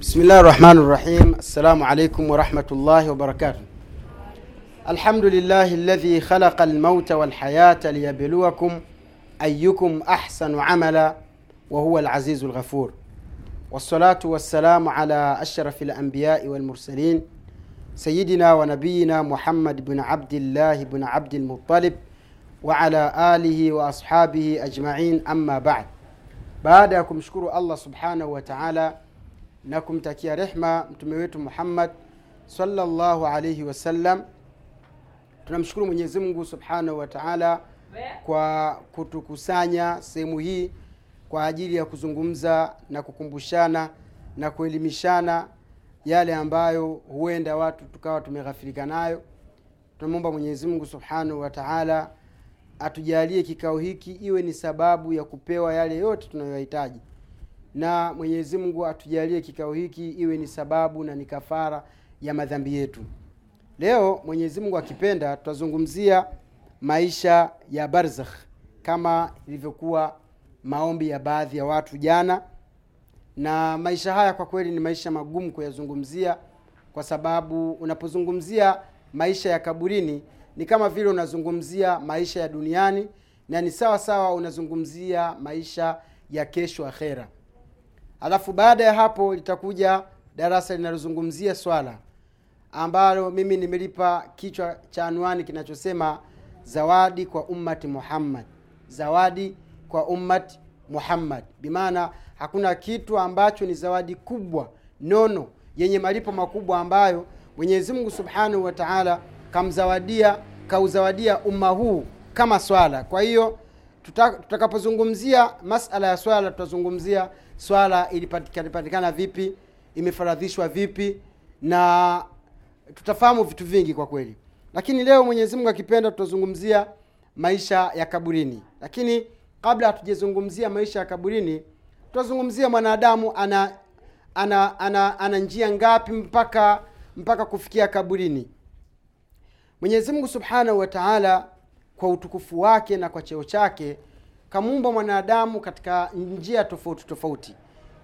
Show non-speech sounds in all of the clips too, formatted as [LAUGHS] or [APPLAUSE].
بسم الله الرحمن الرحيم. السلام عليكم ورحمة الله وبركاته. الحمد لله الذي خلق الموت والحياة ليبلوكم أيكم أحسن عملا وهو العزيز الغفور. والصلاة والسلام على أشرف الأنبياء والمرسلين سيدنا ونبينا محمد بن عبد الله بن عبد المطلب وعلى آله وأصحابه أجمعين. أما بعد kumshukuru allah subhanahu wa taala na kumtakia rehma mtume wetu muhammad salllahu alaihi wasallam tunamshukuru mwenyezi mungu subhanahu wa taala kwa kutukusanya sehemu hii kwa ajili ya kuzungumza na kukumbushana na kuelimishana yale ambayo huenda watu tukawa tumeghafirika nayo. Tunamwomba mwenyezi mungu subhanahu wa taala atujalie kikao hiki iwe ni sababu ya kupewa yale yote tunayohitaji na mwenyezi mungu atujalie kikao hiki iwe ni sababu na ni kafara ya madhambi yetu. Leo mwenyezi mungu akipenda tutazungumzia maisha ya barzakh kama ilivyokuwa maombi ya baadhi ya watu jana. Na maisha haya kwa kweli ni maisha magumu kuyazungumzia kwa sababu unapozungumzia maisha ya kaburini ni kama vile unazungumzia maisha ya duniani na ni sawa sawa unazungumzia maisha ya kesho akhera alafu baada ya hapo litakuja darasa linalozungumzia swala ambalo mimi nimelipa kichwa cha anwani kinachosema zawadi kwa ummati muhammad. Zawadi kwa ummati muhammad. Bimaana hakuna kitu ambacho ni zawadi kubwa nono yenye malipo makubwa ambayo mwenyezi mungu subhanahu wa taala kamzawadia kauzawadia umma huu kama swala. Kwa hiyo tutakapozungumzia masala ya swala tutazungumzia swala ilipatikana vipi? Imefaradhishwa vipi? Na tutafahamu vitu vingi kwa kweli. Lakini leo mwenyezi mungu akipenda tutazungumzia maisha ya kaburini. Lakini kabla hatujazungumzia maisha ya kaburini tutazungumzia mwanadamu ana ana ana, ana njia ngapi mpaka mpaka kufikia kaburini. Mwenyezi mungu subhanahu wa taala kwa utukufu wake na kwa cheo chake kamuumba mwanadamu katika njia tofauti tofauti.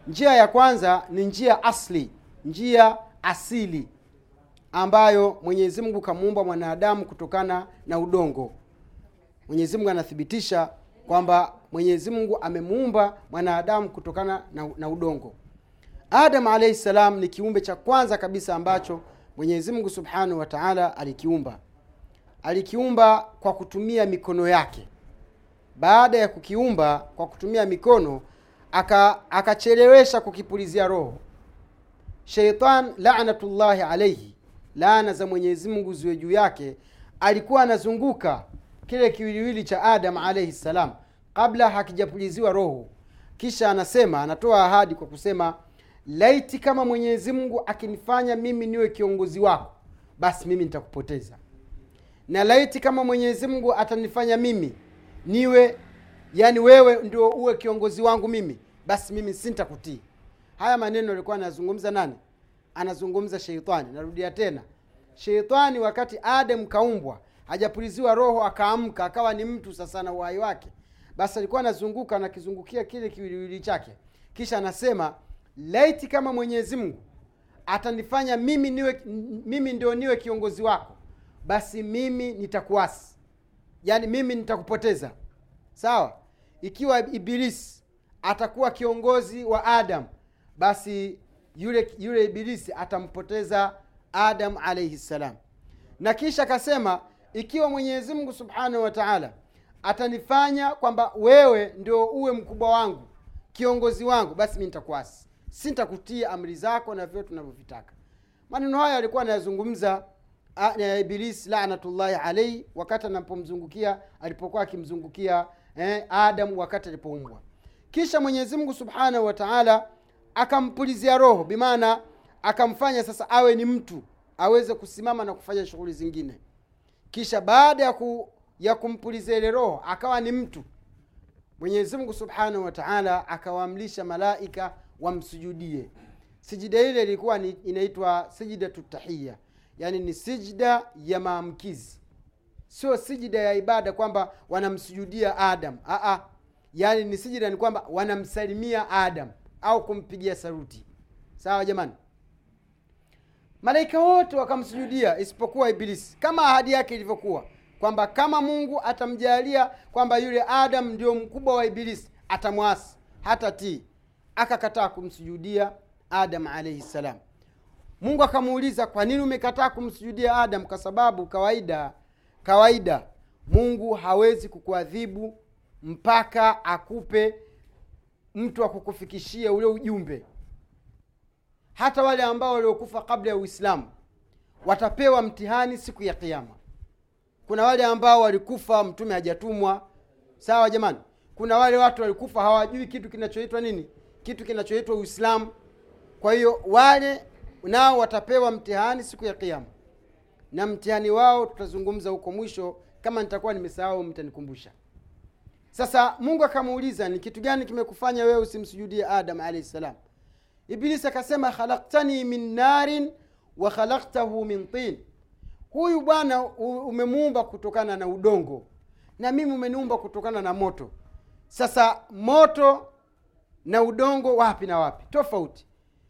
Njia ya kwanza ni njia asli njia asili ambayo mwenyezi mungu kamuumba mwanadamu kutokana na udongo. Mwenyezi mungu anathibitisha kwamba mwenyezi mungu amemuumba mwanadamu kutokana na, na udongo. Adamu alaihi salam ni kiumbe cha kwanza kabisa ambacho mwenyezi mungu subhanahu wa taala alikiumba. Alikiumba kwa kutumia mikono yake baada ya kukiumba kwa kutumia mikono akachelewesha aka kukipulizia roho. Sheitan lanatullahi alaihi laana za mwenyezi mungu ziwe juu yake alikuwa anazunguka kile kiwiliwili cha adam alaihi ssalam kabla hakijapuliziwa roho. Kisha anasema anatoa ahadi kwa kusema laiti kama mwenyezi mungu akinifanya mimi niwe kiongozi wako basi mimi nitakupoteza. Na laiti kama mwenyezi mungu atanifanya mimi niwe yani wewe ndio uwe kiongozi wangu mimi basi mimi sintakutii. Haya maneno alikuwa anazungumza nani? Anazungumza sheitani. Narudia tena. Sheitani wakati adam kaumbwa hajapuliziwa roho akaamka akawa ni mtu sasa na uhai wake. Basi alikuwa anazunguka anakizungukia kile kiwiliwili chake. Kisha anasema laiti kama mwenyezi mungu atanifanya mimi niwe mimi ndio niwe kiongozi wako basi mimi nitakuasi yaani mimi nitakupoteza. Sawa? Ikiwa ibilisi atakuwa kiongozi wa adam basi yule yule ibilisi atampoteza adam alaihi ssalam na kisha akasema ikiwa mwenyezi mungu subhanahu wa taala atanifanya kwamba wewe ndio uwe mkubwa wangu kiongozi wangu basi mi nitakuasi. Sintakutia amri zako na vyote tunavyovitaka. Maneno hayo alikuwa anayazungumza ibilisi lanatullahi alaihi wakati anapomzungukia alipokuwa akimzungukia eh, adamu wakati alipoumbwa. Kisha mwenyezi mungu subhanahu wa taala akampulizia roho bimaana akamfanya sasa awe ni mtu aweze kusimama na kufanya shughuli zingine. Kisha baada ya, ku, ya kumpulizia ile roho akawa ni mtu. Mwenyezi mungu subhanahu wa taala akawaamlisha malaika wamsujudie. Sijida ile ilikuwa inaitwa sijidatu tahiya yaani ni sijda ya maamkizi. Sio sijida ya ibada kwamba wanamsujudia adam. Aa, yaani ni sijida ni kwamba wanamsalimia adam au kumpigia saruti. Sawa jamani? Malaika wote wakamsujudia isipokuwa ibilisi. Kama ahadi yake ilivyokuwa kwamba kama mungu atamjalia kwamba yule adam ndio mkubwa wa ibilisi atamwasi hata tii akakataa kumsujudia adam alaihi ssalam mungu akamuuliza kwa nini umekataa kumsujudia adam? Kwa sababu kawaida kawaida mungu hawezi kukuadhibu mpaka akupe mtu akukufikishie ule ujumbe. Hata wale ambao waliokufa kabla ya uislamu watapewa mtihani siku ya kiama kuna wale ambao walikufa mtume hajatumwa. Sawa jamani? Kuna wale watu walikufa hawajui kitu kinachoitwa nini? Kitu kinachoitwa uislamu. Kwa hiyo wale nao watapewa mtihani siku ya kiama na mtihani wao tutazungumza huko mwisho kama nitakuwa nimesahau mtanikumbusha. Sasa mungu akamuuliza ni kitu gani kimekufanya wewe usimsujudie adam alahi salam? Ibilisi akasema khalaktani min narin wa khalaktahu min tin. Huyu bwana umemuumba kutokana na udongo na mimi umeniumba kutokana na moto. Sasa moto na udongo wapi na wapi? Tofauti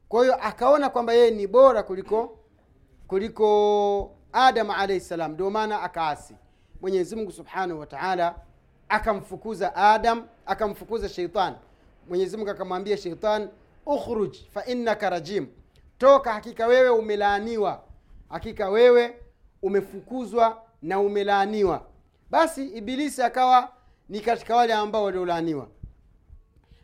kwa hiyo akaona kwamba yeye ni bora kuliko kuliko adam alaihi salam. Ndio maana akaasi. Mwenyezi mungu subhanahu wa taala akamfukuza adam akamfukuza sheitan mwenyezi mungu akamwambia sheitan ukhruj fa innaka rajim. Toka hakika wewe umelaaniwa. Hakika wewe umefukuzwa na umelaaniwa. Basi ibilisi akawa ni katika wale ambao waliolaaniwa.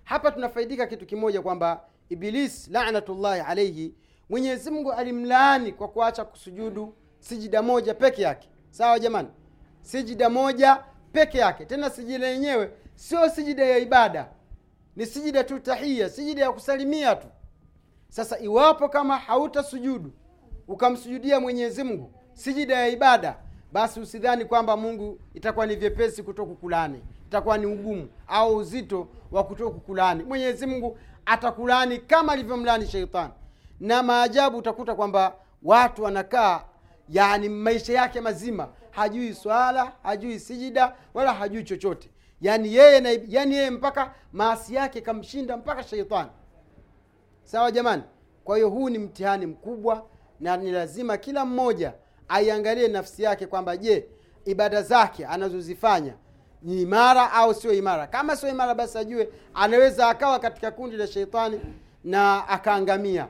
Hapa tunafaidika kitu kimoja kwamba iblis lanatullahi alaihi mwenyezi mungu alimlaani kwa kuacha kusujudu sijida moja peke yake. Sawa jamani? Sijida moja peke yake. Tena sijida yenyewe sio sijida ya ibada. Ni sijida tu tahia sijida ya kusalimia tu. Sasa iwapo kama hautasujudu ukamsujudia mwenyezi mungu sijida ya ibada basi usidhani kwamba mungu itakuwa ni vyepesi kuto kukulani itakuwa ni ugumu au uzito wa kuto kukulani mwenyezi mungu atakulani kama alivyomlani sheitani na maajabu utakuta kwamba watu wanakaa yani maisha yake mazima hajui swala hajui sijida wala hajui chochote. Yani yeye na, yani yeye mpaka maasi yake kamshinda mpaka sheitani sawa jamani? Kwa hiyo huu ni mtihani mkubwa na ni lazima kila mmoja aiangalie nafsi yake kwamba je ibada zake anazozifanya ni imara au sio imara? Kama sio imara basi ajue anaweza akawa katika kundi la sheitani na akaangamia.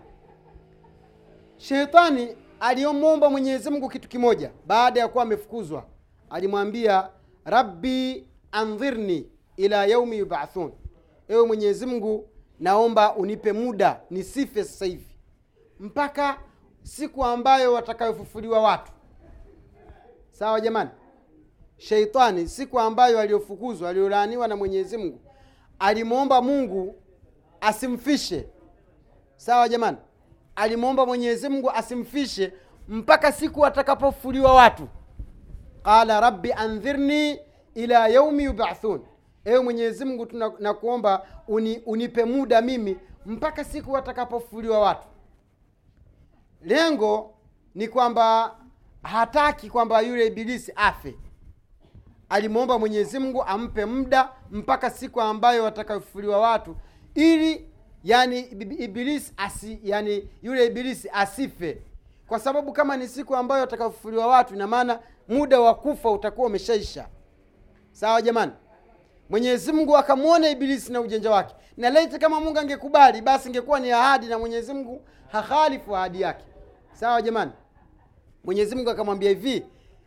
Sheitani aliyomwomba mwenyezi mungu kitu kimoja baada ya kuwa amefukuzwa alimwambia rabbi andhirni ila yaumi yubathun. Ewe mwenyezi mungu naomba unipe muda nisife sasa hivi mpaka siku ambayo watakayofufuliwa watu. Sawa jamani sheitani siku ambayo aliyofukuzwa aliyolaaniwa na mwenyezi mungu alimwomba mungu asimfishe. Sawa jamani? Alimwomba mwenyezi mungu asimfishe mpaka siku atakapofuliwa watu. Qala rabbi andhirni ila yaumi yubathun. Ewe mwenyezi mungu tunakuomba uni, unipe muda mimi mpaka siku atakapofuliwa watu. Lengo ni kwamba hataki kwamba yule ibilisi afe alimwomba mwenyezi mungu ampe muda mpaka siku ambayo watakayofufuliwa watu ili yani ibilisi asi yani yule ibilisi asife. Kwa sababu kama ni siku ambayo watakafufuliwa watu ina maana muda wa kufa utakuwa umeshaisha. Sawa jamani? Mwenyezi mungu akamwona ibilisi na ujanja wake. Na laiti kama mungu angekubali basi ingekuwa ni ahadi na mwenyezi mungu hakhalifu ahadi yake. Sawa jamani? Mwenyezi mungu akamwambia hivi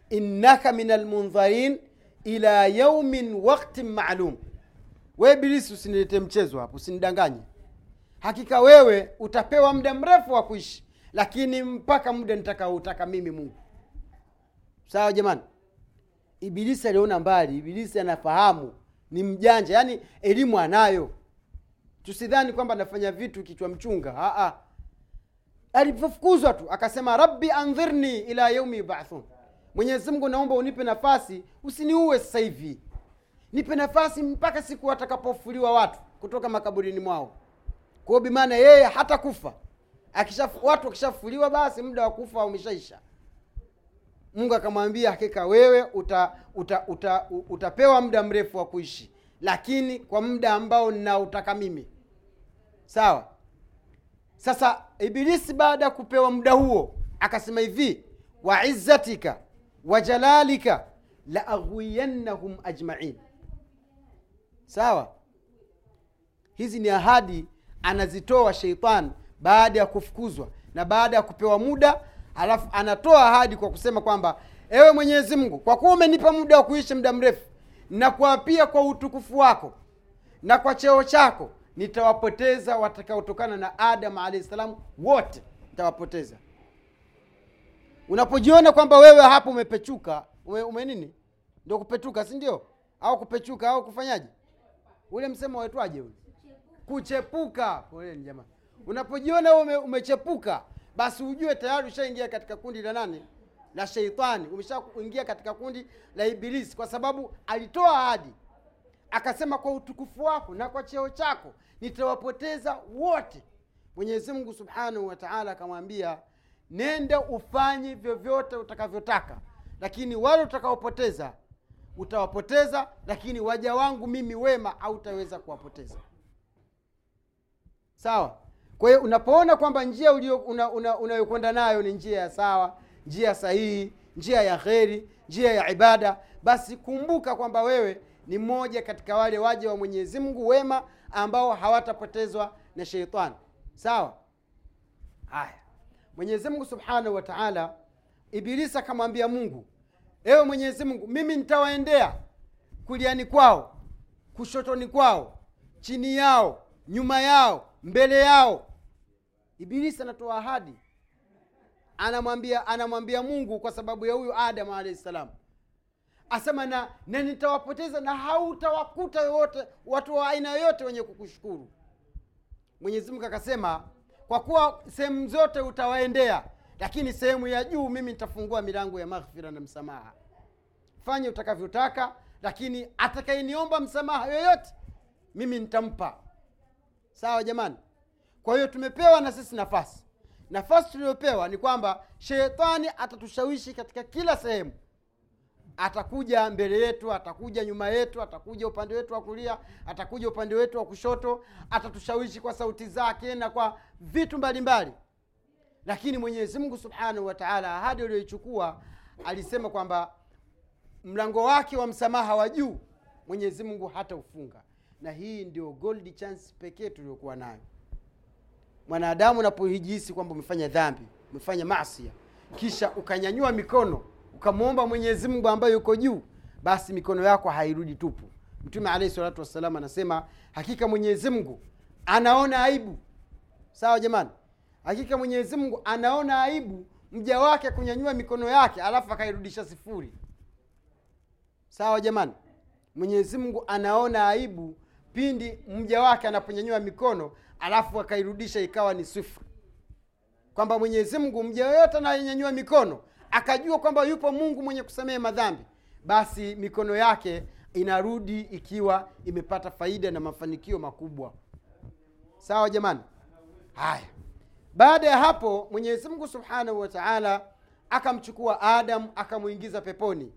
innaka minal almundharin ila yaumin waktin maalum we ibilisi usinilete mchezo hapo usinidanganye. Hakika wewe utapewa muda mrefu wa kuishi lakini mpaka muda nitakautaka mimi mungu. Sawa jamani? Ibilisi aliona mbali ibilisi anafahamu ni mjanja yaani elimu anayo. Tusidhani kwamba anafanya vitu kichwa mchunga Aa. alipofukuzwa tu akasema rabbi andhirni ila yaumi yubathun mwenyezi mungu naomba unipe nafasi usiniue sasa hivi. Nipe nafasi mpaka siku watakapofuliwa watu kutoka makaburini mwao. Kwao bimaana yeye hata kufa akisha watu wakishafuliwa basi muda wa kufa umeshaisha. Mungu akamwambia hakika wewe uta, uta, uta, utapewa muda mrefu wa kuishi. Lakini kwa muda ambao ninautaka mimi. Sawa? Sasa ibilisi baada ya kupewa muda huo akasema hivi wa izzatika wa jalalika la aghwiyannahum ajmain. Sawa? Hizi ni ahadi anazitoa sheitan baada ya kufukuzwa na baada ya kupewa muda alafu anatoa ahadi kwa kusema kwamba ewe mwenyezi mungu kwa kuwa umenipa muda wa kuishi muda mrefu na kuapia kwa utukufu wako na kwa cheo chako nitawapoteza watakaotokana na adamu alahi salam wote nitawapoteza unapojiona kwamba wewe hapo umepechuka ume, ume nini? Ndio kupetuka si ndio? Au kupechuka au kufanyaje? Ule msemo waitwaje ule? Kuchepuka. Poleni jamani unapojiona ume, umechepuka basi ujue tayari ushaingia katika kundi la nani? La sheitani. Umeshaingia katika kundi la ibilisi kwa sababu alitoa ahadi. Akasema kwa utukufu wako na kwa cheo chako nitawapoteza wote. Mwenyezi mungu subhanahu wataala akamwambia nenda ufanye vyovyote utakavyotaka lakini wale utakaopoteza utawapoteza lakini waja wangu mimi wema hautaweza kuwapoteza. Sawa? Kwa hiyo unapoona kwamba njia unayokwenda una, una, una nayo ni njia ya sawa njia sahihi njia ya kheri njia ya ibada basi kumbuka kwamba wewe ni mmoja katika wale waja wa mwenyezi mungu wema ambao hawatapotezwa na sheitani. Sawa? Haya mwenyezi mungu subhanahu wa taala ibilisi akamwambia mungu ewe mwenyezi mungu mimi nitawaendea kuliani kwao kushotoni kwao chini yao nyuma yao mbele yao. Ibilisi anatoa ahadi. Anamwambia anamwambia mungu kwa sababu ya huyu adamu alahi salam. Asema na, na nitawapoteza na hautawakuta yoyote watu wa aina yoyote wenye kukushukuru. Mwenyezi mungu akasema kwa kuwa sehemu zote utawaendea lakini sehemu ya juu mimi nitafungua milango ya maghfira na msamaha. Fanye utakavyotaka lakini atakayeniomba msamaha yoyote mimi nitampa. Sawa jamani? Kwa hiyo tumepewa na sisi nafasi. Nafasi tuliyopewa ni kwamba shetani atatushawishi katika kila sehemu atakuja mbele yetu atakuja nyuma yetu atakuja upande wetu wa kulia atakuja upande wetu wa kushoto. Atatushawishi kwa sauti zake na kwa vitu mbalimbali. Lakini mwenyezi mungu subhanahu wa taala ahadi aliyoichukua alisema kwamba mlango wake wa msamaha wa juu mwenyezi mungu hata ufunga. Na hii ndio gold chance pekee tuliyokuwa nayo. Mwanadamu unapohijisi kwamba umefanya dhambi umefanya masia kisha ukanyanyua mikono ukamwomba mwenyezi mungu ambaye yuko juu basi mikono yako hairudi tupu. Mtume alaihi salatu wassalam anasema hakika mwenyezi mungu anaona aibu. Sawa jamani? Hakika mwenyezi mungu anaona aibu mja wake kunyanyua mikono yake alafu akairudisha sifuri. Sawa jamani? Mwenyezi mungu anaona aibu pindi mja wake anaponyanyua mikono alafu akairudisha ikawa ni sifuri. Kwamba mwenyezi mungu mja yoyote anayenyanyua mikono akajua kwamba yupo mungu mwenye kusamehe madhambi basi mikono yake inarudi ikiwa imepata faida na mafanikio makubwa. Sawa jamani? Haya. Baada ya hapo mwenyezi mungu subhanahu wa taala akamchukua adam akamwingiza peponi.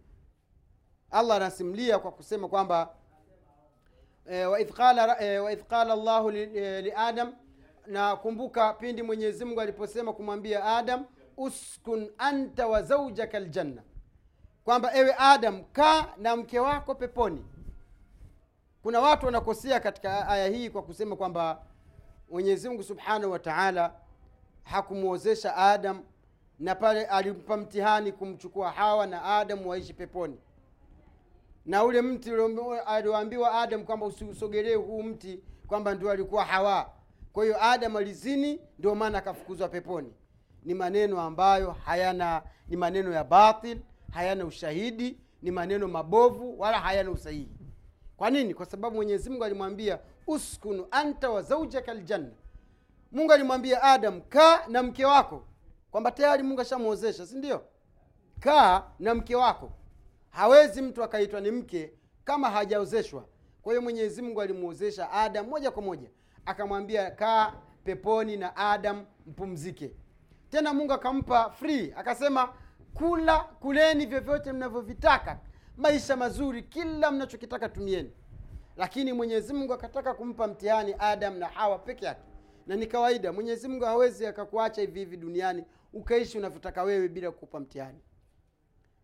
Allah anasimlia kwa kusema kwamba e, waidh qala e, wa qala llahu liadam li, li na kumbuka pindi mwenyezi mungu aliposema kumwambia adam uskun anta wa zaujaka ljanna kwamba ewe adam kaa na mke wako peponi. Kuna watu wanakosea katika aya hii kwa kusema kwamba mwenyezi mungu subhanahu wa taala hakumwozesha adam na pale alimpa mtihani kumchukua hawa na adam waishi peponi. Na ule mti alioambiwa adam kwamba usiusogelee huu mti kwamba ndio alikuwa hawa. Kwa hiyo adam alizini ndio maana akafukuzwa peponi ni maneno ambayo hayana ni maneno ya batil hayana ushahidi ni maneno mabovu wala hayana usahihi. Kwa nini? Kwa sababu mwenyezi mungu alimwambia uskunu anta wa zaujaka ljanna mungu alimwambia adam kaa na mke wako. Kwamba tayari mungu ashamwozesha si ndio? Kaa na mke wako. Hawezi mtu akaitwa ni mke kama hajaozeshwa. Kwa hiyo mwenyezi mungu alimwozesha adam moja kwa moja. Akamwambia kaa peponi na adam mpumzike tena mungu akampa free akasema kula kuleni vyovyote mnavyovitaka. Maisha mazuri kila mnachokitaka tumieni. Lakini mwenyezi mungu akataka kumpa mtihani adam na hawa peke yake. Na ni kawaida mwenyezi mungu hawezi akakuacha hivi hivi duniani ukaishi unavyotaka wewe bila kukupa mtihani.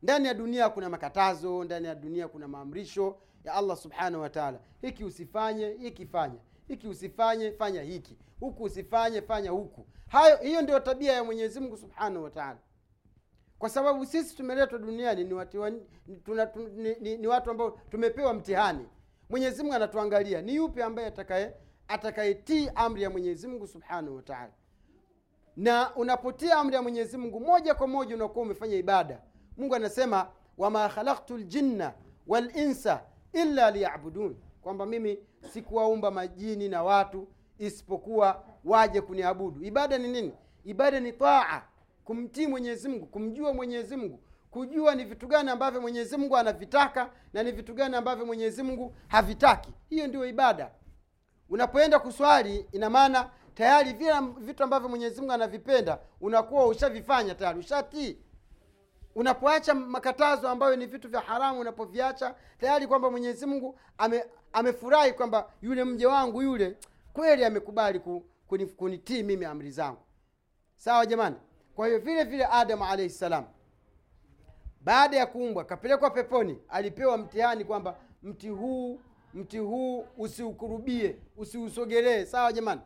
Ndani ya dunia kuna makatazo ndani ya dunia kuna maamrisho ya allah subhanahu wataala hiki usifanye hiki fanya hiki usifanye fanya hiki. Huku usifanye fanya huku. Hayo hiyo ndio tabia ya mwenyezi mungu subhanahu wataala kwa sababu sisi tumeletwa duniani ni watu, tuna, tu, ni, ni, ni watu ambao tumepewa mtihani. Mwenyezi mungu anatuangalia. Ni yupi ambaye atakaye atakayetii amri ya mwenyezi mungu subhanahu wataala na unapotia amri ya mwenyezi mungu moja kwa moja unakuwa umefanya ibada. Mungu anasema wama khalaktu ljinna walinsa illa liyabudun. Kwamba mimi sikuwaumba majini na watu isipokuwa waje kuniabudu. Ibada ni nini? Ibada ni taa kumtii mwenyezi mungu kumjua mwenyezi mungu kujua ni vitu gani ambavyo mwenyezi mungu anavitaka na ni vitu gani ambavyo mwenyezi mungu havitaki. Hiyo ndio ibada. Unapoenda kuswali ina maana tayari vile vitu ambavyo mwenyezi mungu anavipenda unakuwa ushavifanya tayari ushatii unapoacha makatazo ambayo ni vitu vya haramu unapoviacha tayari kwamba mwenyezi mungu ame, amefurahi kwamba yule mje wangu yule kweli amekubali ku, kuni, kunitii mimi amri zangu. Sawa jamani? Kwa hiyo vile vile adamu alaihi salam baada ya kuumbwa kapelekwa peponi alipewa mtihani kwamba mti huu mti huu usiukurubie usiusogelee. Sawa jamani?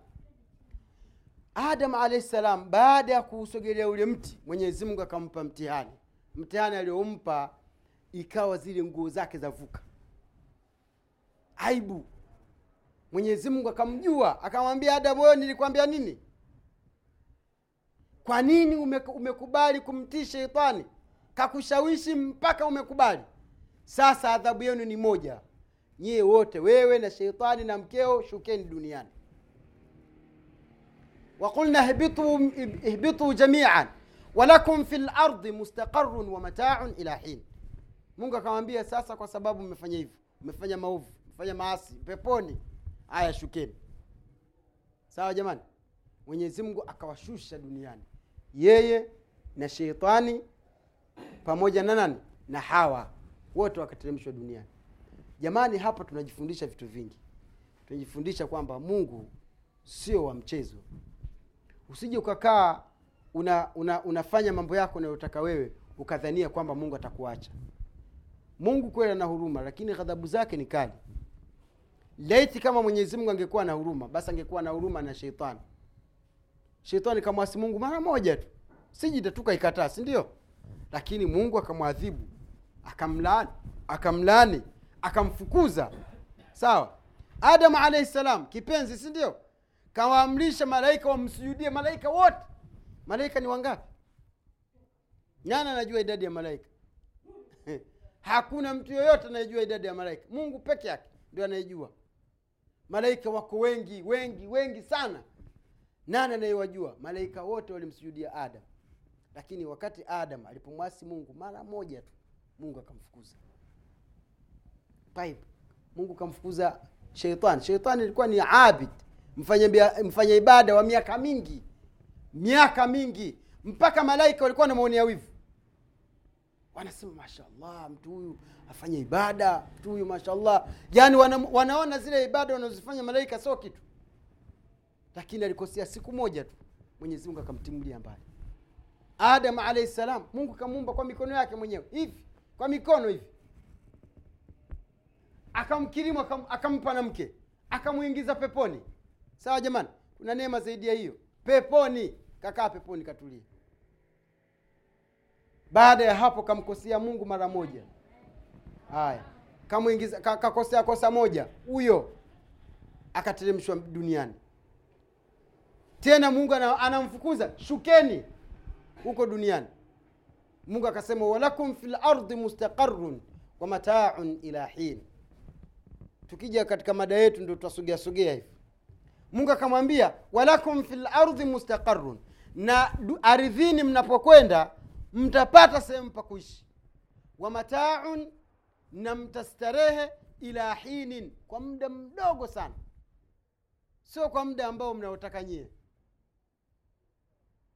Adamu alaihi salam baada ya kuusogelea ule mti mwenyezi mungu akampa mtihani mtihani aliyompa ikawa zile nguo zake zavuka. Aibu. Mwenyezi mungu akamjua akamwambia adamu wewe nilikwambia nini? Kwa nini umekubali kumtii sheitani kakushawishi mpaka umekubali. Sasa adhabu yenu ni moja. Nyie wote wewe na sheitani na mkeo shukeni duniani. Wakulna ihbitu, jamian walakum fi lardi mustaqarun wa mataun ila hin. Mungu akamwambia sasa kwa sababu mmefanya hivyo mmefanya maovu mmefanya maasi peponi aya shukeni. Sawa jamani? Mwenyezi mungu akawashusha duniani yeye na sheitani pamoja na nani? Na hawa wote wakateremshwa duniani. Jamani hapa tunajifundisha vitu vingi. Tunajifundisha kwamba mungu sio wa mchezo. Usije ukakaa una, una, unafanya mambo yako unayotaka wewe ukadhania kwamba mungu atakuacha. Mungu kweli ana huruma lakini ghadhabu zake ni kali. Laiti kama mwenyezi mungu angekuwa na huruma basi angekuwa na huruma na sheitani. Sheitani kamwasi mungu mara moja tu. Sijida tu kaikataa lakini mungu akamwadhibu akamlaani akamlaani akamfukuza. Sawa. Adamu alaihi salam kipenzi si ndio? Kawaamrisha malaika wamsujudie malaika wote malaika ni wangapi? Nani anajua idadi ya malaika. [LAUGHS] Hakuna mtu yoyote anayejua idadi ya malaika. Mungu peke yake ndio anayejua. Malaika wako wengi wengi wengi sana. Nani anayewajua? Malaika wote walimsujudia adam. Lakini wakati adam alipomwasi mungu mara moja tu mungu akamfukuza. Pipe mungu kamfukuza sheitani sheitani ilikuwa ni abid mfanya, mfanya ibada wa miaka mingi miaka mingi mpaka malaika walikuwa wanamwonea wivu. Wanasema mashallah mtu huyu afanye ibada mtu huyu mashallah. Yaani wana, wanaona zile ibada wanazozifanya malaika sio kitu. Lakini alikosea siku moja tu mwenyezi mungu akamtimulia mbali. Adam alaihi salam mungu kamuumba kwa mikono yake mwenyewe hivi kwa mikono hivi. Akamkirimu akam, akampa na mke akamwingiza peponi. Sawa jamani kuna neema zaidi ya hiyo. Peponi kakaa peponi katulia baada ya hapo kamkosea mungu mara moja. Haya. Kamwingiza kakosea kosa moja huyo akateremshwa duniani. Tena mungu anamfukuza shukeni huko duniani. Mungu akasema walakum fi ardi mustaqarun wa mataun ila hin. Tukija katika mada yetu ndo tutasogea sogea hivi. Mungu akamwambia walakum fi lardhi mustaqarun na ardhini mnapokwenda mtapata sehemu pa kuishi. Wa mataun na mtastarehe ila hinin kwa muda mdogo sana. Sio kwa muda ambao mnaotaka nyie.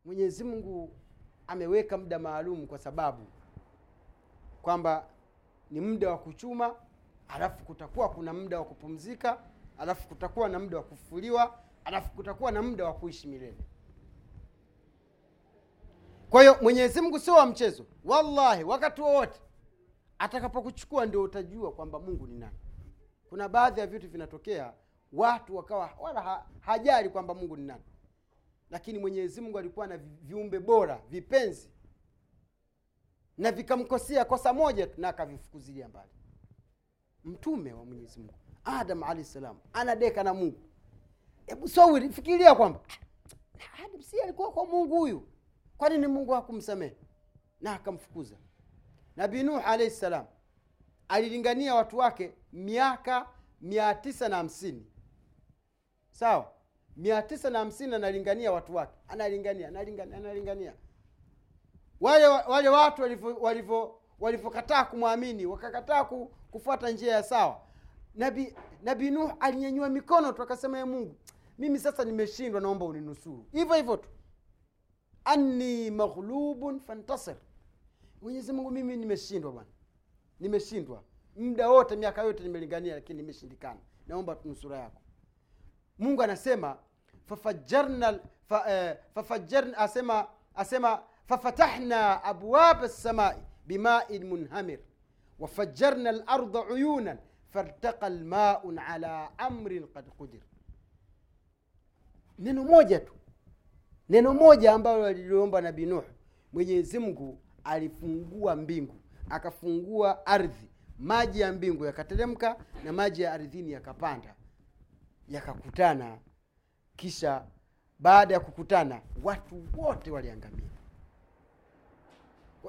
Mwenyezi mungu ameweka muda maalum kwa sababu kwamba ni muda wa kuchuma alafu kutakuwa kuna muda wa kupumzika alafu kutakuwa na muda wa kufufuliwa alafu kutakuwa na muda wa kuishi milele kwa hiyo mwenyezi mungu sio wa mchezo. Wallahi wakati wowote atakapokuchukua ndio utajua kwamba mungu ni nani. Kuna baadhi ya vitu vinatokea watu wakawa wala ha, hajali kwamba mungu ni nani. Lakini mwenyezi mungu alikuwa na viumbe bora vipenzi na vikamkosea kosa moja tu na akavifukuzilia mbali. Mtume wa mwenyezi mungu adam alahi salam anadeka na mungu. Hebu sawiri fikiria kwamba "Ah, adam si alikuwa kwa mungu huyu kwa nini mungu hakumsamehe? Na akamfukuza. Nabii nuh alaihi salam alilingania watu wake miaka mia tisa na hamsini. Sawa? Mia tisa na hamsini analingania watu wake. Analingania analingania analingania. Wale wale watu walivyo- walivyo walivyokataa kumwamini wakakataa ku, kufuata njia ya sawa. Nabii nabii nuh alinyanyua mikono tu akasema ye mungu mimi sasa nimeshindwa naomba uninusuru. Hivyo hivyo tu anni maghlubun fantasir. Mwenyezi mungu mimi nimeshindwa bwana. Nimeshindwa. Muda wote miaka yote nimelingania lakini nimeshindikana. Naomba nusura yako. Mungu anasema fafajarna fa, eh, fafajarna asema asema fafatahna abwaba lsamai bimain munhamir wafajarna larda uyunan fartaqa lmaun ala amrin qad qudir. Neno moja tu neno moja ambalo aliliomba nabii nuh mwenyezi mungu alifungua mbingu akafungua ardhi. Maji ya mbingu yakateremka na maji ya ardhini yakapanda yakakutana. Kisha baada ya kukutana watu wote waliangamia.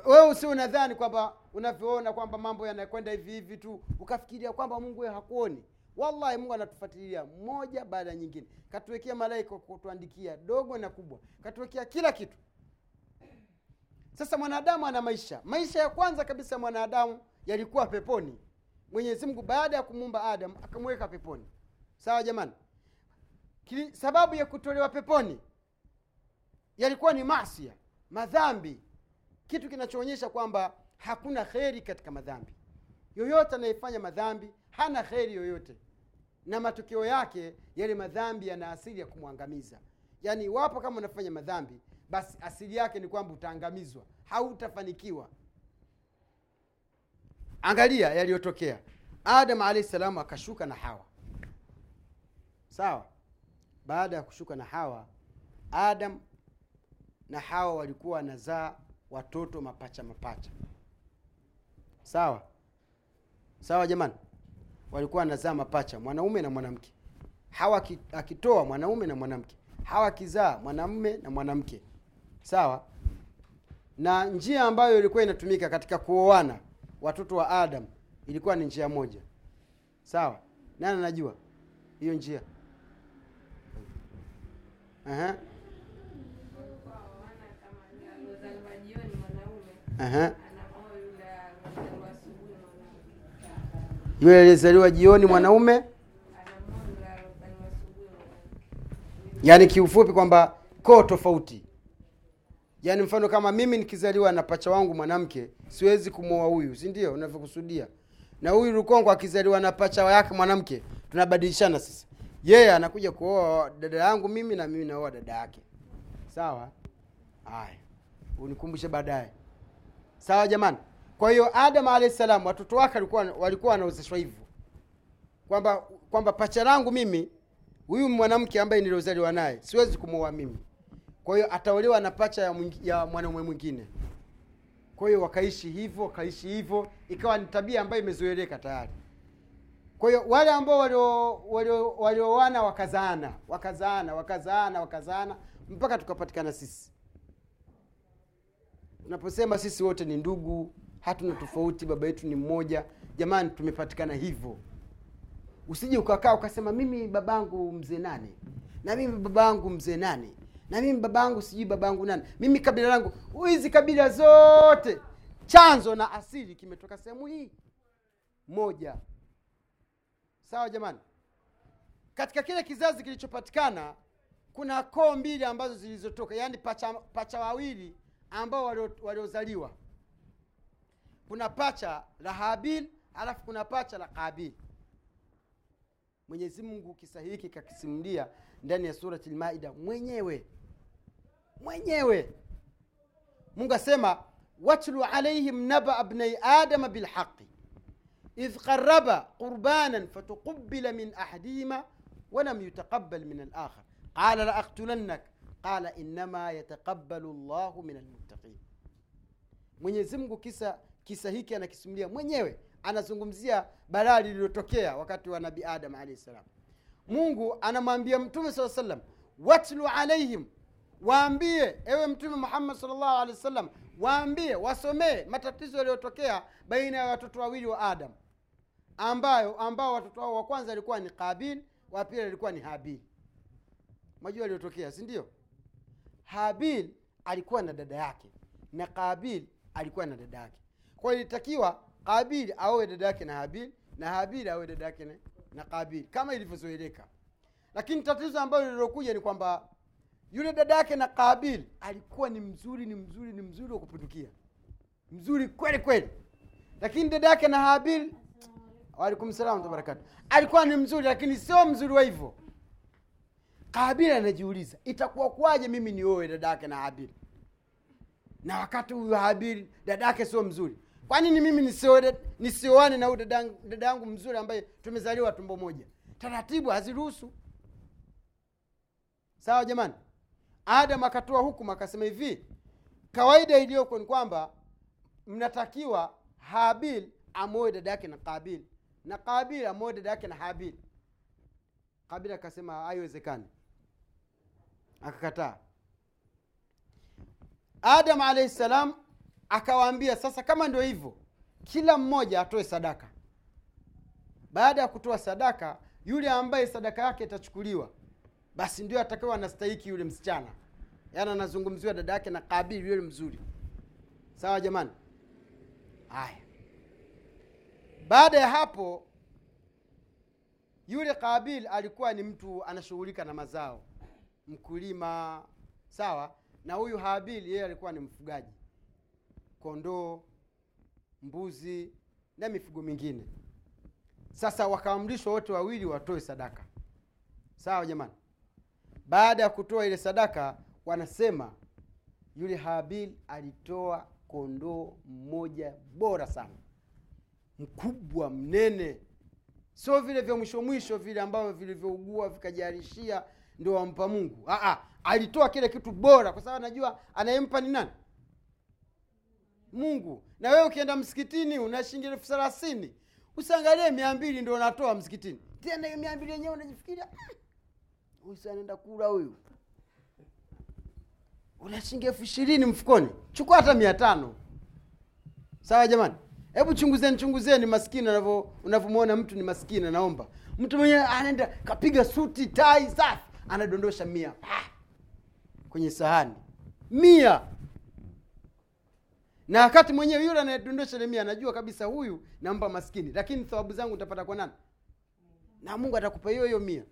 Wewe usi unadhani kwamba unavyoona kwamba mambo yanakwenda hivi hivi tu ukafikiria kwamba mungu hakuoni wallahi mungu anatufuatilia moja baada ya nyingine. Katuwekea malaika kutuandikia dogo na kubwa. Katuwekea kila kitu. Sasa mwanadamu ana maisha. Maisha ya kwanza kabisa mwanadamu yalikuwa peponi. Mwenyezi mungu baada ya kumuumba adam akamweka peponi. Sawa jamani? Kili, sababu ya kutolewa peponi yalikuwa ni masia madhambi. Kitu kinachoonyesha kwamba hakuna kheri katika madhambi yoyote anayefanya madhambi hana kheri yoyote. Na matokeo yake yale madhambi yana asili ya kumwangamiza. Yaani iwapo kama unafanya madhambi basi asili yake ni kwamba utaangamizwa hautafanikiwa. Angalia yaliyotokea. Adam alahi salamu akashuka na hawa. Sawa? Baada ya kushuka na hawa adam na hawa walikuwa wanazaa watoto mapacha mapacha. Sawa sawa jamani? Walikuwa wanazaa mapacha mwanaume na mwanamke. Hawa akitoa mwanaume na mwanamke. Hawa akizaa mwanamume na mwanamke. Sawa? Na njia ambayo ilikuwa inatumika katika kuoana watoto wa adam ilikuwa ni njia moja. Sawa? Nani anajua hiyo njia? Aha, aha. anaoa yule aliozaliwa asubuhi mwanamke yule aliyezaliwa jioni mwanaume? Yaani kiufupi kwamba koo tofauti. Yaani mfano kama mimi nikizaliwa na pacha wangu mwanamke siwezi kumwoa huyu si ndio? Unavyokusudia. Na huyu lukongo akizaliwa na pacha yake mwanamke tunabadilishana sasa yeye anakuja kuoa dada yangu mimi na mimi naoa dada yake. Sawa? Haya. Unikumbushe baadaye. Sawa jamani kwa hiyo adam alahi salam watoto wake walikuwa wanaozeshwa hivyo. Kwamba kwamba pacha langu mimi huyu mwanamke ambaye niliozaliwa naye siwezi kumwoa mimi. Kwa hiyo ataolewa na pacha ya, ya mwanaume mwingine. Kwa hiyo wakaishi hivyo wakaishi hivyo ikawa ni tabia ambayo imezoeleka tayari. Kwa hiyo wale ambao walio- walio- walioana wakazaana wakazaana wakazaana wakazaana mpaka tukapatikana sisi. Tunaposema sisi wote ni ndugu hatuna tofauti baba yetu ni mmoja. Jamani tumepatikana hivyo. Usije ukakaa ukasema mimi babangu mzee nani? Na mimi babangu mzee nani? Na mimi babangu sijui babangu nani? Mimi kabila langu. Hizi kabila zote chanzo na asili kimetoka sehemu hii. Moja. Sawa jamani? Katika kile kizazi kilichopatikana kuna koo mbili ambazo zilizotoka yaani pacha, pacha wawili ambao walio- waliozaliwa kuna pacha la habil alafu kuna pacha la qabil. Mwenyezi mungu kisa hiki kakisimulia ndani ya surati lmaida mwenyewe. Mwenyewe. Mungu asema watlu alaihim nabaa bnai adama bilhaqi idh qaraba qurbanan fatuqubila min ahadihima walam yutaqabal min alakhar qala laaktulannak qala innama yataqabalu llahu min almuttaqin mwenyezi kisa kisa hiki anakisimulia mwenyewe anazungumzia balaa lililotokea wakati wa nabi adam alahi salam. Mungu anamwambia mtume saa salam watlu alaihim waambie ewe mtume muhammad salllahu alehi wa waambie wasomee matatizo yaliyotokea baina ya watoto wawili wa adam ambayo ambao watoto wao wa kwanza alikuwa ni kabil wa pili alikuwa ni habil. Majua aliyotokea si ndio? Habil alikuwa na dada yake na kabil alikuwa na dada yake kwa hiyo ilitakiwa qabil aowe dada yake na habil na habil aowe dada yake na, qabil kama ilivyozoeleka. Lakini tatizo ambalo lililokuja ni kwamba yule dada yake na qabil alikuwa ni mzuri ni mzuri ni mzuri wa kupindukia mzuri kweli kweli. Lakini dada yake na habil waalaikum alikuwa ni mzuri lakini sio mzuri wa hivyo. Kabil anajiuliza itakuwa kuwaje mimi nioe dada yake na habil? Na wakati huyu habil dada yake sio mzuri kwa nini mimi nisioane na huyu dada yangu- mzuri ambaye tumezaliwa tumbo moja. Taratibu haziruhusu. Sawa jamani? Adam akatoa hukumu akasema hivi kawaida iliyoko ni kwamba mnatakiwa habil amoe dada yake na kabil na kabil amoe dada yake na habil. Kabil akasema haiwezekani. Akakataa. Adam alaihi salam akawaambia sasa kama ndio hivyo kila mmoja atoe sadaka. Baada ya kutoa sadaka yule ambaye sadaka yake itachukuliwa basi ndio atakawa anastahiki yule msichana. Yaani anazungumziwa dada yake na kabili yule mzuri. Sawa jamani? Haya. Baada ya hapo yule kabil alikuwa ni mtu anashughulika na mazao. Mkulima sawa? Na huyu habil yeye alikuwa ni mfugaji kondoo mbuzi na mifugo mingine. Sasa wakaamrishwa wote wawili watoe sadaka. Sawa jamani? Baada ya kutoa ile sadaka wanasema yule habil alitoa kondoo mmoja bora sana. Mkubwa mnene. Sio vile vya mwisho mwisho vile ambavyo vilivyougua vikajarishia ndio wampa mungu. Aa, alitoa kile kitu bora kwa sababu anajua anayempa ni nani mungu. Na wewe ukienda msikitini una shilingi elfu thelathini usiangalie mia mbili ndio unatoa msikitini. Tena hiyo mia mbili yenyewe unajifikiria "Mm, huyu anaenda kula huyu. Una shilingi elfu ishirini mfukoni. Chukua hata mia tano. Sawa jamani? Hebu chunguzeni chunguzeni maskini unavyo- unavyomwona mtu ni maskini Naomba. Mtu mwenyewe anaenda kapiga suti tai safi anadondosha mia. Ah, kwenye sahani. Mia na wakati mwenyewe yule anayedondosha ile anajua kabisa huyu nampa maskini. Lakini thawabu zangu nitapata kwa nani? Na mungu atakupa hiyo hiyo mia.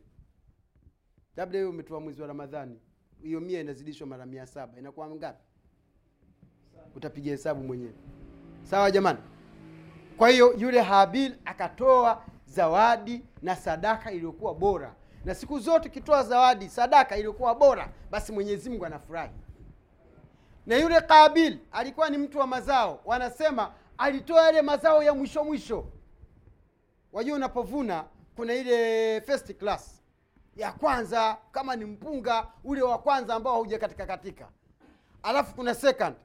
Labda hiyo umetoa mwezi wa ramadhani. Hiyo mia inazidishwa mara mia saba. Inakuwa ngapi? Utapiga hesabu mwenyewe. Sawa jamani? Kwa hiyo yule habil akatoa zawadi na sadaka iliyokuwa bora. Na siku zote ukitoa zawadi sadaka iliyokuwa bora basi mwenyezi mungu anafurahi na yule kabil alikuwa ni mtu wa mazao. Wanasema alitoa yale mazao ya mwisho mwisho. Wajua unapovuna kuna ile first class. Ya kwanza kama ni mpunga ule wa kwanza ambao hauja katika katika. Alafu kuna second.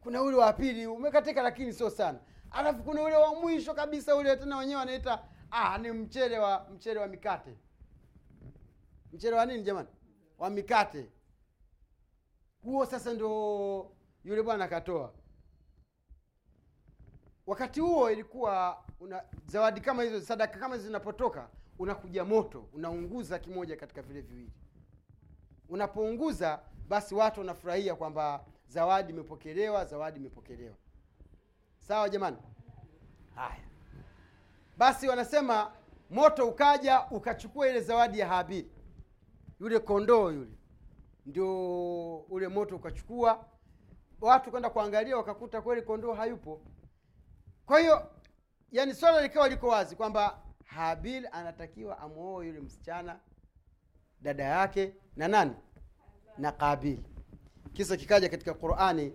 Kuna ule wa pili umekatika lakini sio sana. Alafu kuna ule wa mwisho kabisa ule tena wenyewe wanaita ah, ni mchele wa mchele wa mikate. Mchele wa nini jamani? Wa mikate huo sasa ndo yule bwana akatoa. Wakati huo ilikuwa una zawadi kama hizo sadaka kama hizo zinapotoka unakuja moto unaunguza kimoja katika vile viwili. Unapounguza basi watu wanafurahia kwamba zawadi imepokelewa zawadi imepokelewa. Sawa jamani? Haya. Basi wanasema moto ukaja ukachukua ile zawadi ya habili. Yule kondoo yule ndio ule moto ukachukua watu kwenda kuangalia wakakuta kweli kondoo hayupo. Kwa hiyo yani swala likawa liko wazi kwamba habil anatakiwa amwoe yule msichana dada yake na nani? Na qabil. Kisa kikaja katika qurani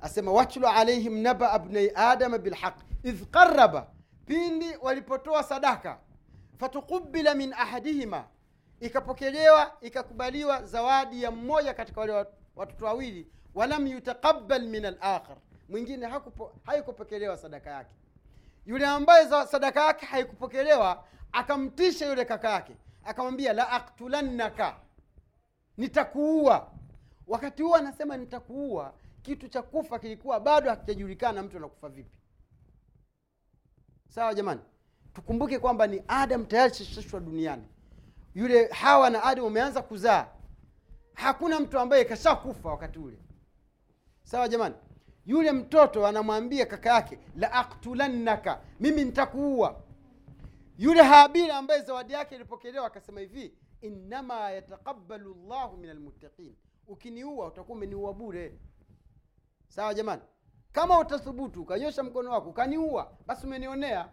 asema watlu alaihim naba abnai adama bilhaq idh qaraba pindi walipotoa sadaka fatukubila min ahadihima ikapokelewa ikakubaliwa zawadi ya mmoja katika wale watoto wawili. Walam yutaqabal min alakhar. Mwingine haikupokelewa sadaka yake. Yule ambaye sadaka yake haikupokelewa akamtisha yule kaka yake. Akamwambia la aktulannaka nitakuua. Wakati huo anasema nitakuua kitu cha kufa kilikuwa bado hakijajulikana mtu anakufa vipi. Sawa jamani? Tukumbuke kwamba ni adam tayari shashashwa duniani yule hawa na adam wameanza kuzaa. Hakuna mtu ambaye kashakufa wakati ule. Sawa jamani? Yule mtoto anamwambia kaka yake la aktulannaka mimi nitakuua. Yule habili ambaye zawadi yake ilipokelewa akasema hivi innama yataqabalu llahu min almuttaqin ukiniua utakuwa umeniua bure. Sawa jamani? Kama utathubutu ukanyosha mkono wako ukaniua basi umenionea.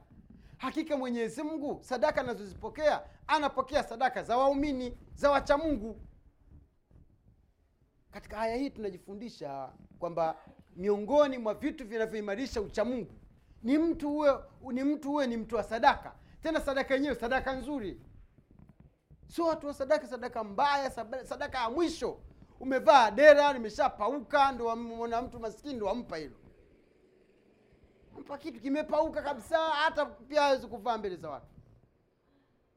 Hakika mwenyezi mungu sadaka anazozipokea anapokea sadaka za waumini za wachamungu katika aya hii tunajifundisha kwamba miongoni mwa vitu vinavyoimarisha uchamungu ni mtu uwe ni mtu uwe ni mtu wa sadaka. Tena sadaka yenyewe sadaka nzuri. Sio watu wa sadaka sadaka mbaya sadaka ya mwisho. Umevaa dera nimeshapauka ndo wamona mtu maskini ndo wampa hilo. Mpa kitu kimepauka kabisa hata pia awezi kuvaa mbele za watu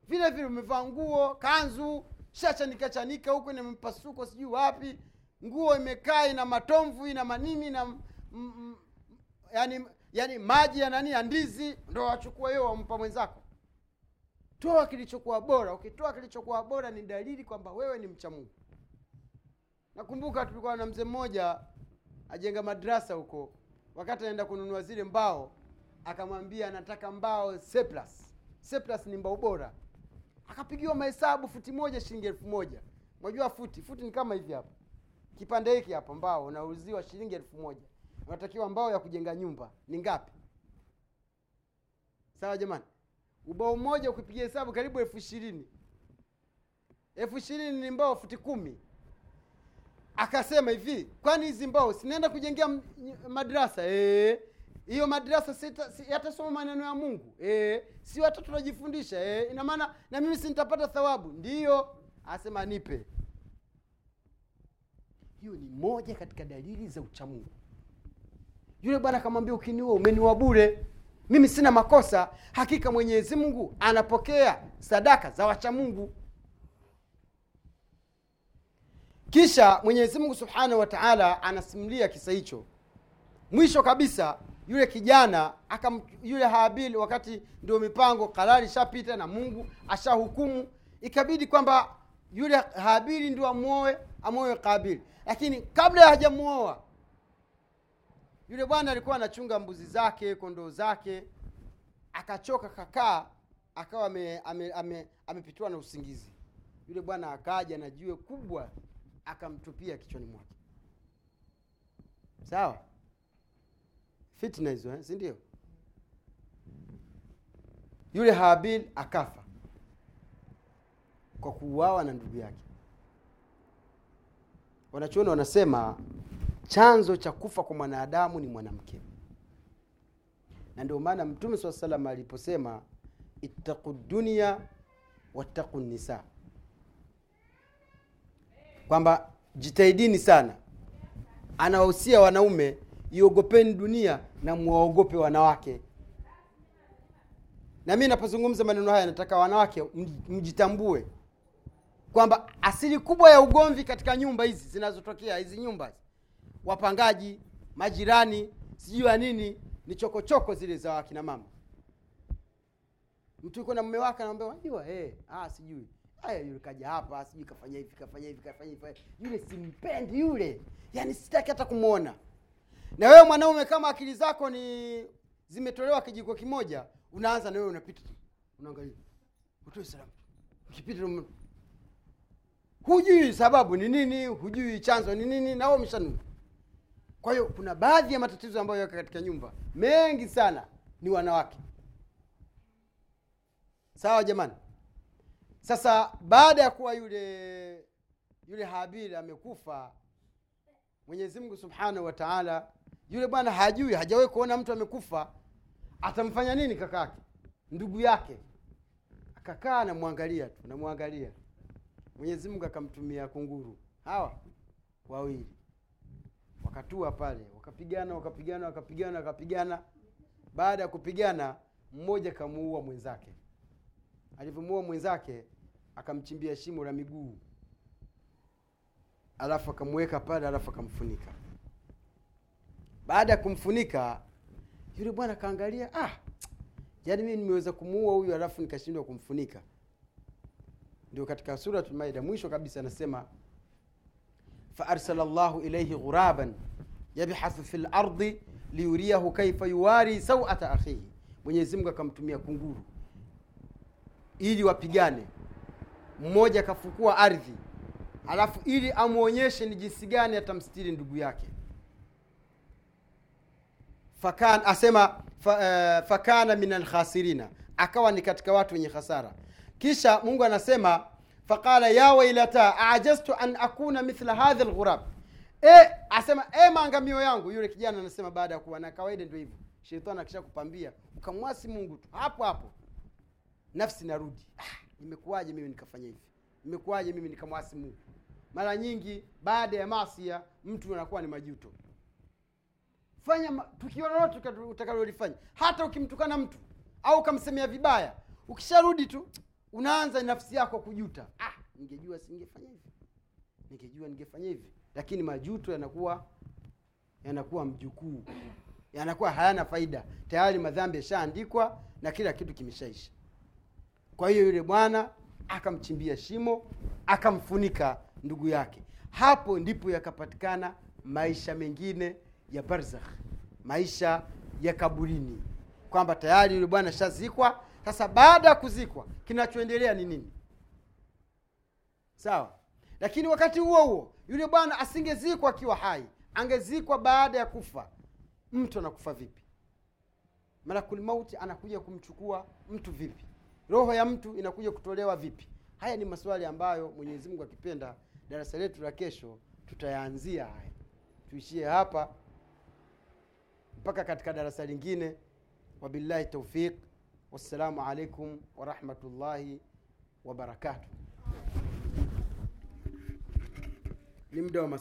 vile vile umevaa nguo kanzu shachanika chanika huko ina mpasuko sijui wapi. Nguo imekaa ina matomvu ina manini na yani, yani maji ya nani ya ndizi. Ndo wachukua hiyo wampa mwenzako. Toa kilichokuwa bora. Ukitoa kilichokuwa bora ni dalili kwamba wewe ni mcha nakumbuka tulikuwa na mzee mmoja ajenga madrasa huko. Wakati anaenda kununua zile mbao akamwambia anataka mbao seplas seplas ni mbao bora akapigiwa mahesabu futi moja shilingi elfu moja. Unajua futi? Futi ni kama hivi hapa. Kipande hiki hapa mbao unauziwa shilingi elfu moja. Unatakiwa mbao ya kujenga nyumba. Ni ngapi? Sawa jamani. Ubao mmoja ukipigia hesabu karibu elfu ishirini. Elfu ishirini ni mbao futi kumi. Akasema hivi kwani hizi mbao sinaenda kujengea madrasa? Eh, hiyo madrasa yatasoma maneno ya mungu. E, si watoto tunajifundisha e, ina maana na mimi si nitapata thawabu. Ndiyo asema nipe. Hiyo ni moja katika dalili za uchamungu. Yule bwana akamwambia ukiniua umeniua bure. Mimi sina makosa. Hakika mwenyezi mungu anapokea sadaka za wachamungu. Kisha mwenyezi mungu subhanahu wa taala anasimulia kisa hicho mwisho kabisa yule kijana akam, yule Habili, wakati ndio mipango karari ishapita na mungu ashahukumu. Ikabidi kwamba yule habili ndio amwoe amwoe kabili lakini kabla hajamwoa yule bwana alikuwa anachunga mbuzi zake kondoo zake akachoka kakaa akawa amepitiwa ame, ame, ame na usingizi. Yule bwana akaja na jiwe kubwa akamtupia kichwani mwake. Sawa fitna hizo eh? si ndio? Yule habil akafa kwa kuuawa na ndugu yake. Wanachuoni wanasema chanzo cha kufa kwa mwanadamu ni mwanamke. Na ndio maana mtume saa salam aliposema ittaqu dunia wattaqu nisa. Kwamba jitahidini sana. Anawahusia wanaume iogopeni dunia na mwaogope wanawake. Na mi napozungumza maneno haya nataka wanawake mjitambue kwamba asili kubwa ya ugomvi katika nyumba hizi zinazotokea hizi nyumba wapangaji majirani sijui ya nini ni chokochoko zile za wakina mama. Mtu yuko na mume wake anamwambia unajua hey, ah sijui. Aya yule kaja hapa sijui kafanya hivi kafanya hivi kafanya hivi yule simpendi yule. Yaani sitaki hata kumwona na wewe mwanaume kama akili zako ni zimetolewa kijiko kimoja unaanza na wewe unapita unaangalia. Utoe salamu. Ukipita hujui sababu ni nini hujui chanzo ni nini na kwa hiyo kuna baadhi ya matatizo ambayo yako katika nyumba. Mengi sana ni wanawake. Sawa jamani? Sasa baada ya kuwa yule yule habili amekufa mwenyezi mungu subhanahu wa taala yule bwana hajui hajawahi kuona mtu amekufa. Atamfanya nini kakake? Ndugu yake. Akakaa anamwangalia tu namwangalia mwenyezi mungu akamtumia kunguru. Hawa wawili. Wakatua pale wakapigana wakapigana wakapigana wakapigana. Baada ya kupigana mmoja kamuua mwenzake. Alivyomuua mwenzake akamchimbia shimo la miguu. Alafu akamweka pale alafu akamfunika baada ya kumfunika yule bwana akaangalia ah yaani mimi nimeweza kumuua huyu alafu nikashindwa kumfunika. Ndio katika suratul mwisho kabisa anasema faarsala llahu ilaihi ghuraban yabhathu fi lardi liyuriyahu kaifa yuwari sauata akhihi. Mwenyezi mungu akamtumia kunguru ili wapigane. Mmoja akafukua ardhi alafu ili amwonyeshe ni jinsi gani atamstiri ndugu yake fakan asema uh, fakana min alkhasirina akawa ni katika watu wenye hasara kisha mungu anasema faqala ya wailata ajaztu an akuna mithla hadha lghurab e, asema e maangamio yangu yule kijana anasema baada ya kuwa na kawaida ndio hivyo. Shetani akisha ukamwasi mungu tu hapo hapo. Nafsi narudi ah, mimi nikafanya hivi? Imekuwaje mimi nikamwasi mungu? Mara nyingi baada ya masia mtu anakuwa ni majuto fanya tukio lolote utakalolifanya. Hata ukimtukana mtu au ukamsemea vibaya ukisharudi tu unaanza nafsi yako kujuta. Ah, ningejua singefanya hivi. Ningejua ningefanya hivi. Lakini majuto yanakuwa yanakuwa mjukuu. Yanakuwa hayana faida. Tayari madhambi yashaandikwa na kila kitu kimeshaisha. Kwa hiyo yule bwana akamchimbia shimo akamfunika ndugu yake. Hapo ndipo yakapatikana maisha mengine ya barzakh maisha ya kaburini kwamba tayari yule bwana shazikwa sasa baada ya kuzikwa kinachoendelea ni nini? Sawa. Lakini wakati huo huo yule bwana asingezikwa akiwa hai angezikwa baada ya kufa. Mtu anakufa vipi? Malakul mauti anakuja kumchukua mtu vipi? Roho ya mtu inakuja kutolewa vipi? Haya ni maswali ambayo mwenyezi mungu akipenda darasa letu la kesho tutayaanzia haya. Tuishie hapa mpaka katika darasa lingine. Wabillahi taufiq wassalamu alaikum warahmatullahi wabarakatuh ni muda wa